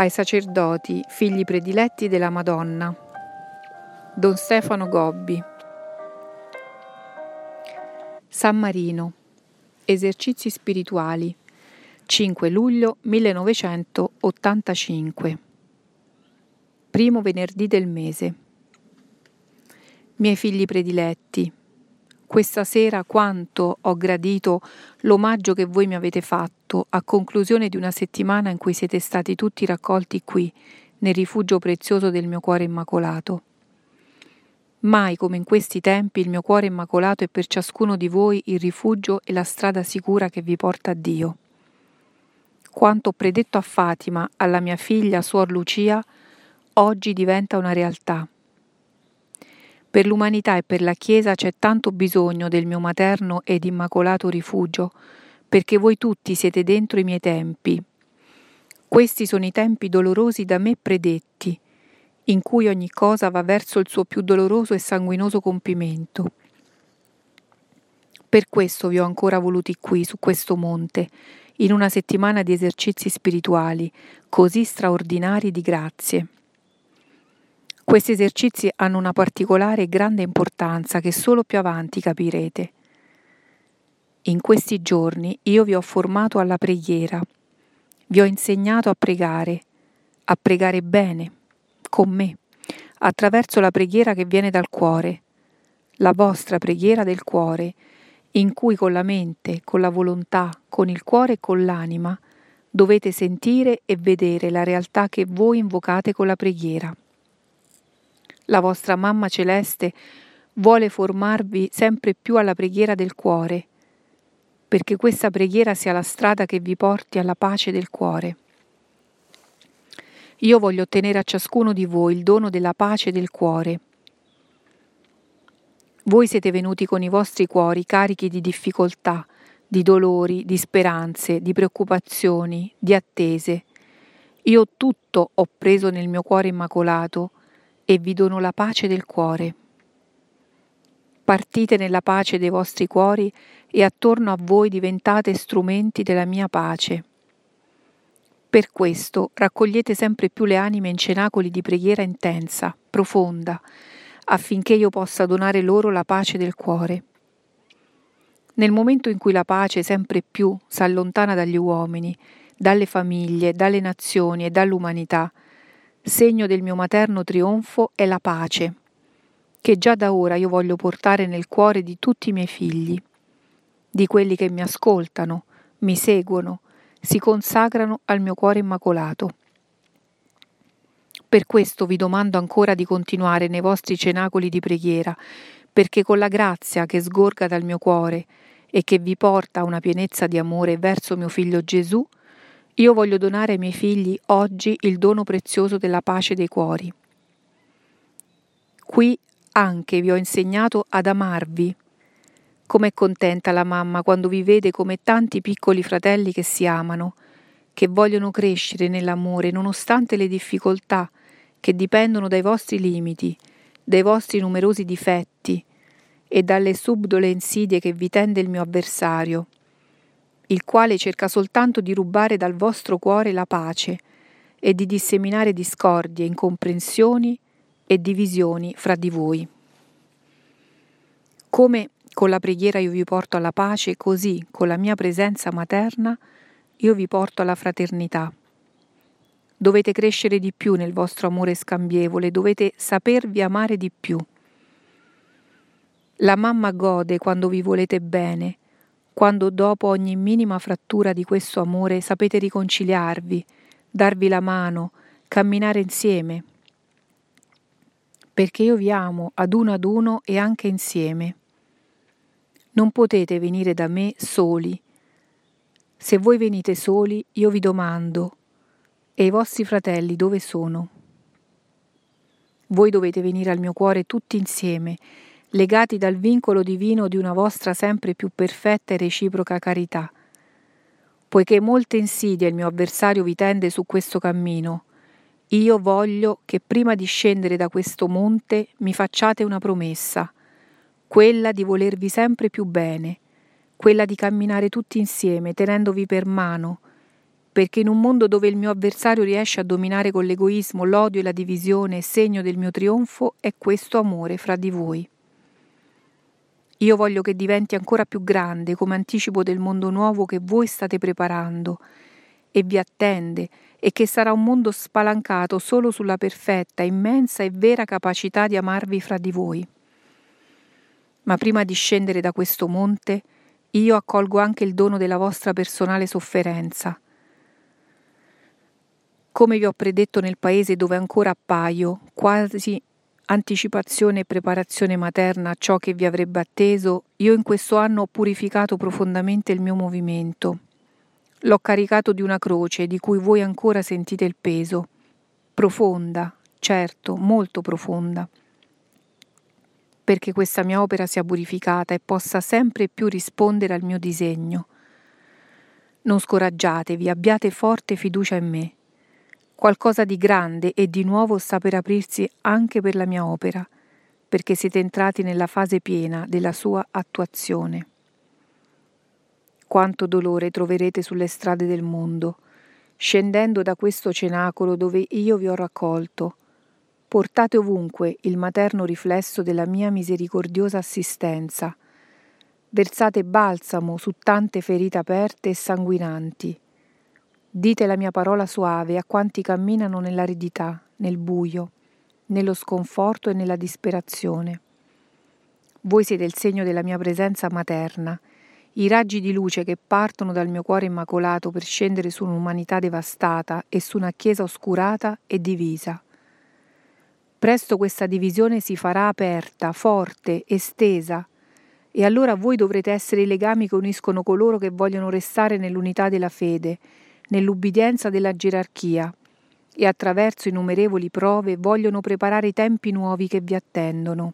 ai sacerdoti, figli prediletti della Madonna. Don Stefano Gobbi. San Marino. Esercizi spirituali. 5 luglio 1985. Primo venerdì del mese. Miei figli prediletti, questa sera quanto ho gradito l'omaggio che voi mi avete fatto a conclusione di una settimana in cui siete stati tutti raccolti qui, nel rifugio prezioso del mio cuore immacolato. Mai come in questi tempi il mio cuore immacolato è per ciascuno di voi il rifugio e la strada sicura che vi porta a Dio. Quanto ho predetto a Fatima, alla mia figlia, Suor Lucia, oggi diventa una realtà. Per l'umanità e per la Chiesa c'è tanto bisogno del mio materno ed immacolato rifugio, perché voi tutti siete dentro i miei tempi. Questi sono i tempi dolorosi da me predetti, in cui ogni cosa va verso il suo più doloroso e sanguinoso compimento. Per questo vi ho ancora voluti qui, su questo monte, in una settimana di esercizi spirituali, così straordinari di grazie. Questi esercizi hanno una particolare e grande importanza che solo più avanti capirete. In questi giorni io vi ho formato alla preghiera, vi ho insegnato a pregare, a pregare bene, con me, attraverso la preghiera che viene dal cuore, la vostra preghiera del cuore, in cui con la mente, con la volontà, con il cuore e con l'anima dovete sentire e vedere la realtà che voi invocate con la preghiera la vostra mamma celeste, vuole formarvi sempre più alla preghiera del cuore, perché questa preghiera sia la strada che vi porti alla pace del cuore. Io voglio ottenere a ciascuno di voi il dono della pace del cuore. Voi siete venuti con i vostri cuori carichi di difficoltà, di dolori, di speranze, di preoccupazioni, di attese. Io tutto ho preso nel mio cuore immacolato e vi dono la pace del cuore. Partite nella pace dei vostri cuori e attorno a voi diventate strumenti della mia pace. Per questo raccogliete sempre più le anime in cenacoli di preghiera intensa, profonda, affinché io possa donare loro la pace del cuore. Nel momento in cui la pace sempre più s'allontana dagli uomini, dalle famiglie, dalle nazioni e dall'umanità, segno del mio materno trionfo è la pace, che già da ora io voglio portare nel cuore di tutti i miei figli, di quelli che mi ascoltano, mi seguono, si consacrano al mio cuore immacolato. Per questo vi domando ancora di continuare nei vostri cenacoli di preghiera, perché con la grazia che sgorga dal mio cuore e che vi porta a una pienezza di amore verso mio figlio Gesù, io voglio donare ai miei figli oggi il dono prezioso della pace dei cuori. Qui anche vi ho insegnato ad amarvi. Com'è contenta la mamma quando vi vede come tanti piccoli fratelli che si amano, che vogliono crescere nell'amore nonostante le difficoltà che dipendono dai vostri limiti, dai vostri numerosi difetti e dalle subdole insidie che vi tende il mio avversario il quale cerca soltanto di rubare dal vostro cuore la pace e di disseminare discordie, incomprensioni e divisioni fra di voi. Come con la preghiera io vi porto alla pace, così con la mia presenza materna io vi porto alla fraternità. Dovete crescere di più nel vostro amore scambievole, dovete sapervi amare di più. La mamma gode quando vi volete bene, quando dopo ogni minima frattura di questo amore sapete riconciliarvi, darvi la mano, camminare insieme. Perché io vi amo ad uno ad uno e anche insieme. Non potete venire da me soli. Se voi venite soli, io vi domando, e i vostri fratelli dove sono? Voi dovete venire al mio cuore tutti insieme legati dal vincolo divino di una vostra sempre più perfetta e reciproca carità. Poiché molte insidie il mio avversario vi tende su questo cammino, io voglio che prima di scendere da questo monte mi facciate una promessa, quella di volervi sempre più bene, quella di camminare tutti insieme, tenendovi per mano, perché in un mondo dove il mio avversario riesce a dominare con l'egoismo, l'odio e la divisione, segno del mio trionfo è questo amore fra di voi. Io voglio che diventi ancora più grande come anticipo del mondo nuovo che voi state preparando e vi attende e che sarà un mondo spalancato solo sulla perfetta, immensa e vera capacità di amarvi fra di voi. Ma prima di scendere da questo monte, io accolgo anche il dono della vostra personale sofferenza. Come vi ho predetto nel paese dove ancora appaio, quasi anticipazione e preparazione materna a ciò che vi avrebbe atteso, io in questo anno ho purificato profondamente il mio movimento. L'ho caricato di una croce di cui voi ancora sentite il peso, profonda, certo, molto profonda, perché questa mia opera sia purificata e possa sempre più rispondere al mio disegno. Non scoraggiatevi, abbiate forte fiducia in me. Qualcosa di grande e di nuovo sta per aprirsi anche per la mia opera, perché siete entrati nella fase piena della sua attuazione. Quanto dolore troverete sulle strade del mondo, scendendo da questo cenacolo dove io vi ho raccolto. Portate ovunque il materno riflesso della mia misericordiosa assistenza. Versate balsamo su tante ferite aperte e sanguinanti Dite la mia parola suave a quanti camminano nell'aridità, nel buio, nello sconforto e nella disperazione. Voi siete il segno della mia presenza materna, i raggi di luce che partono dal mio cuore immacolato per scendere su un'umanità devastata e su una chiesa oscurata e divisa. Presto questa divisione si farà aperta, forte, estesa, e allora voi dovrete essere i legami che uniscono coloro che vogliono restare nell'unità della fede nell'ubbidienza della gerarchia e attraverso innumerevoli prove vogliono preparare i tempi nuovi che vi attendono.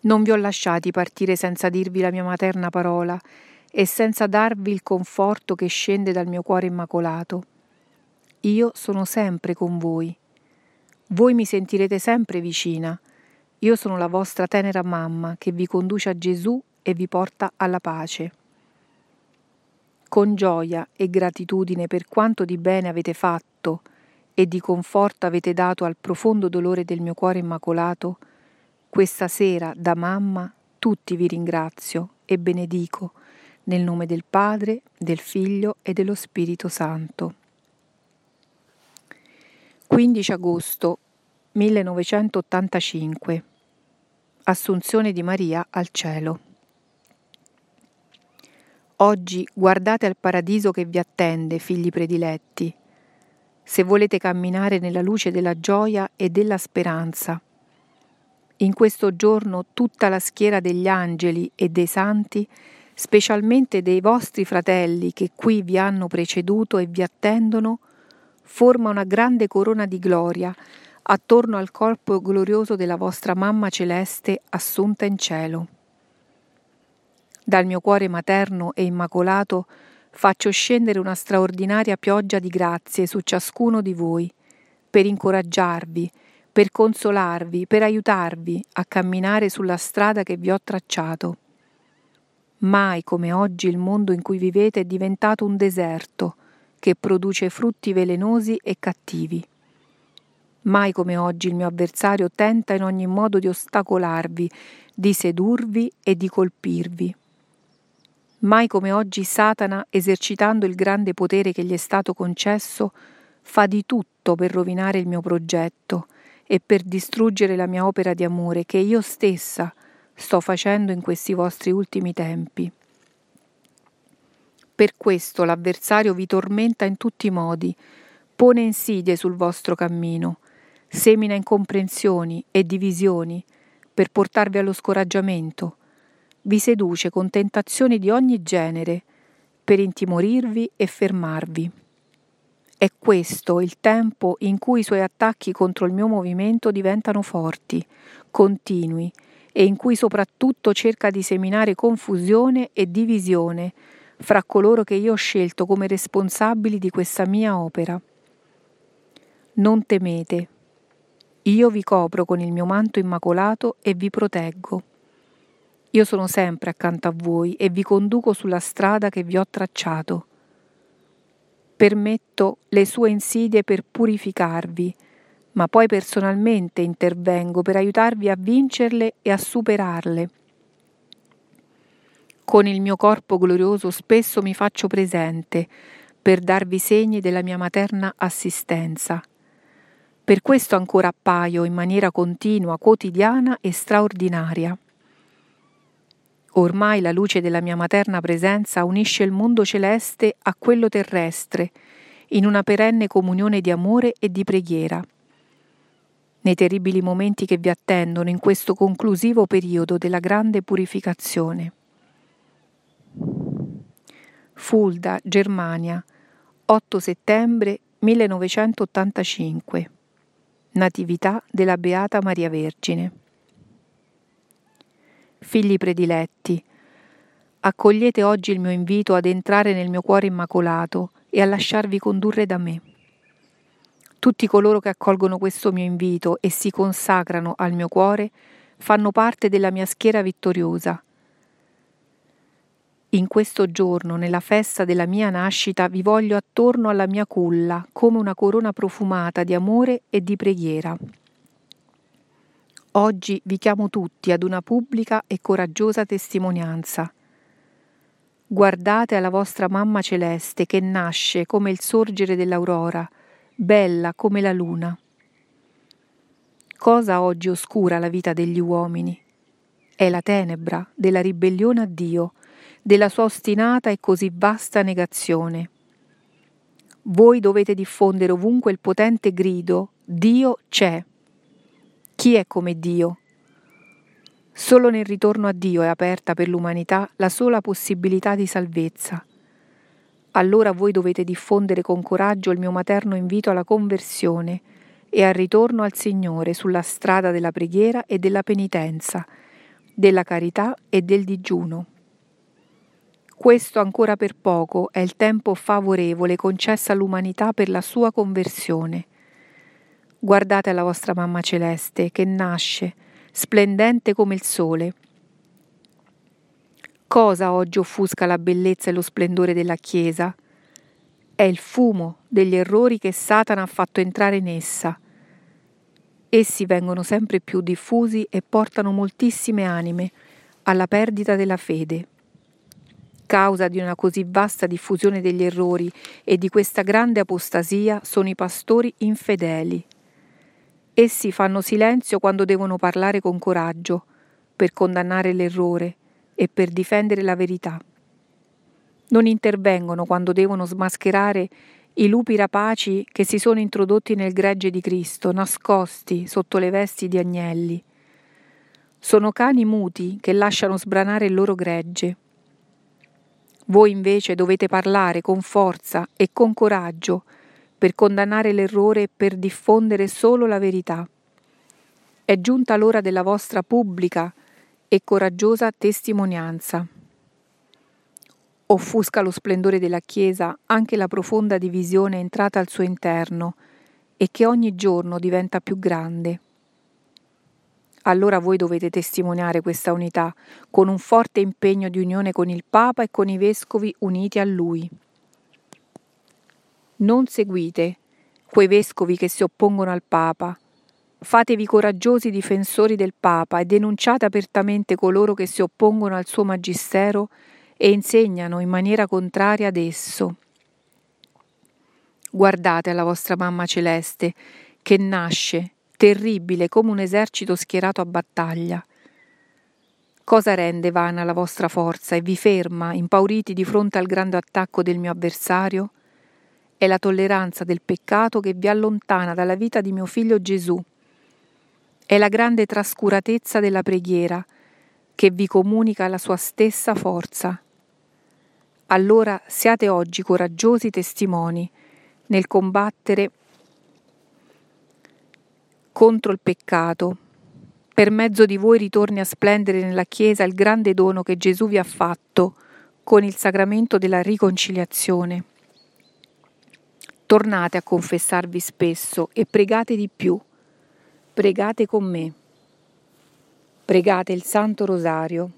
Non vi ho lasciati partire senza dirvi la mia materna parola e senza darvi il conforto che scende dal mio cuore immacolato. Io sono sempre con voi. Voi mi sentirete sempre vicina. Io sono la vostra tenera mamma che vi conduce a Gesù e vi porta alla pace con gioia e gratitudine per quanto di bene avete fatto e di conforto avete dato al profondo dolore del mio cuore immacolato, questa sera da mamma tutti vi ringrazio e benedico nel nome del Padre, del Figlio e dello Spirito Santo. 15 agosto 1985 Assunzione di Maria al cielo. Oggi guardate al paradiso che vi attende, figli prediletti, se volete camminare nella luce della gioia e della speranza. In questo giorno tutta la schiera degli angeli e dei santi, specialmente dei vostri fratelli che qui vi hanno preceduto e vi attendono, forma una grande corona di gloria attorno al corpo glorioso della vostra mamma celeste assunta in cielo. Dal mio cuore materno e immacolato faccio scendere una straordinaria pioggia di grazie su ciascuno di voi, per incoraggiarvi, per consolarvi, per aiutarvi a camminare sulla strada che vi ho tracciato. Mai come oggi il mondo in cui vivete è diventato un deserto che produce frutti velenosi e cattivi. Mai come oggi il mio avversario tenta in ogni modo di ostacolarvi, di sedurvi e di colpirvi. Mai come oggi Satana, esercitando il grande potere che gli è stato concesso, fa di tutto per rovinare il mio progetto e per distruggere la mia opera di amore che io stessa sto facendo in questi vostri ultimi tempi. Per questo l'avversario vi tormenta in tutti i modi, pone insidie sul vostro cammino, semina incomprensioni e divisioni per portarvi allo scoraggiamento, vi seduce con tentazioni di ogni genere per intimorirvi e fermarvi. È questo il tempo in cui i suoi attacchi contro il mio movimento diventano forti, continui e in cui soprattutto cerca di seminare confusione e divisione fra coloro che io ho scelto come responsabili di questa mia opera. Non temete, io vi copro con il mio manto immacolato e vi proteggo. Io sono sempre accanto a voi e vi conduco sulla strada che vi ho tracciato. permetto le sue insidie per purificarvi, ma poi personalmente intervengo per aiutarvi a vincerle e a superarle. Con il mio corpo glorioso spesso mi faccio presente per darvi segni della mia materna assistenza. Per questo ancora appaio in maniera continua, quotidiana e straordinaria. Ormai la luce della mia materna presenza unisce il mondo celeste a quello terrestre, in una perenne comunione di amore e di preghiera. Nei terribili momenti che vi attendono in questo conclusivo periodo della grande purificazione. Fulda, Germania, 8 settembre 1985. Natività della Beata Maria Vergine. Figli prediletti, accogliete oggi il mio invito ad entrare nel mio cuore immacolato e a lasciarvi condurre da me. Tutti coloro che accolgono questo mio invito e si consacrano al mio cuore fanno parte della mia schiera vittoriosa. In questo giorno, nella festa della mia nascita, vi voglio attorno alla mia culla come una corona profumata di amore e di preghiera. Oggi vi chiamo tutti ad una pubblica e coraggiosa testimonianza. Guardate alla vostra mamma celeste che nasce come il sorgere dell'aurora, bella come la luna. Cosa oggi oscura la vita degli uomini? È la tenebra della ribellione a Dio, della sua ostinata e così vasta negazione. Voi dovete diffondere ovunque il potente grido Dio c'è. Chi è come Dio? Solo nel ritorno a Dio è aperta per l'umanità la sola possibilità di salvezza. Allora voi dovete diffondere con coraggio il mio materno invito alla conversione e al ritorno al Signore sulla strada della preghiera e della penitenza, della carità e del digiuno. Questo ancora per poco è il tempo favorevole concesso all'umanità per la sua conversione. Guardate la vostra mamma celeste che nasce, splendente come il sole. Cosa oggi offusca la bellezza e lo splendore della Chiesa? È il fumo degli errori che Satana ha fatto entrare in essa. Essi vengono sempre più diffusi e portano moltissime anime alla perdita della fede. Causa di una così vasta diffusione degli errori e di questa grande apostasia sono i pastori infedeli. Essi fanno silenzio quando devono parlare con coraggio, per condannare l'errore e per difendere la verità. Non intervengono quando devono smascherare i lupi rapaci che si sono introdotti nel gregge di Cristo, nascosti sotto le vesti di agnelli. Sono cani muti che lasciano sbranare il loro gregge. Voi invece dovete parlare con forza e con coraggio per condannare l'errore e per diffondere solo la verità. È giunta l'ora della vostra pubblica e coraggiosa testimonianza. Offusca lo splendore della Chiesa anche la profonda divisione entrata al suo interno e che ogni giorno diventa più grande. Allora voi dovete testimoniare questa unità con un forte impegno di unione con il Papa e con i vescovi uniti a Lui. Non seguite quei vescovi che si oppongono al Papa. Fatevi coraggiosi difensori del Papa e denunciate apertamente coloro che si oppongono al suo magistero e insegnano in maniera contraria ad esso. Guardate alla vostra mamma celeste, che nasce, terribile come un esercito schierato a battaglia. Cosa rende vana la vostra forza e vi ferma, impauriti di fronte al grande attacco del mio avversario? È la tolleranza del peccato che vi allontana dalla vita di mio figlio Gesù. È la grande trascuratezza della preghiera che vi comunica la sua stessa forza. Allora siate oggi coraggiosi testimoni nel combattere contro il peccato. Per mezzo di voi ritorni a splendere nella Chiesa il grande dono che Gesù vi ha fatto con il sacramento della riconciliazione. Tornate a confessarvi spesso e pregate di più. Pregate con me. Pregate il Santo Rosario.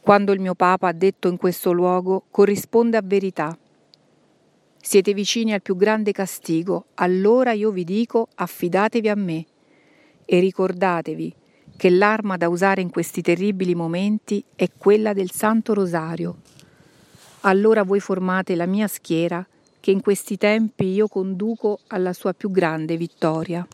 Quando il mio Papa ha detto in questo luogo corrisponde a verità. Siete vicini al più grande castigo, allora io vi dico affidatevi a me e ricordatevi che l'arma da usare in questi terribili momenti è quella del Santo Rosario. Allora voi formate la mia schiera che in questi tempi io conduco alla sua più grande vittoria.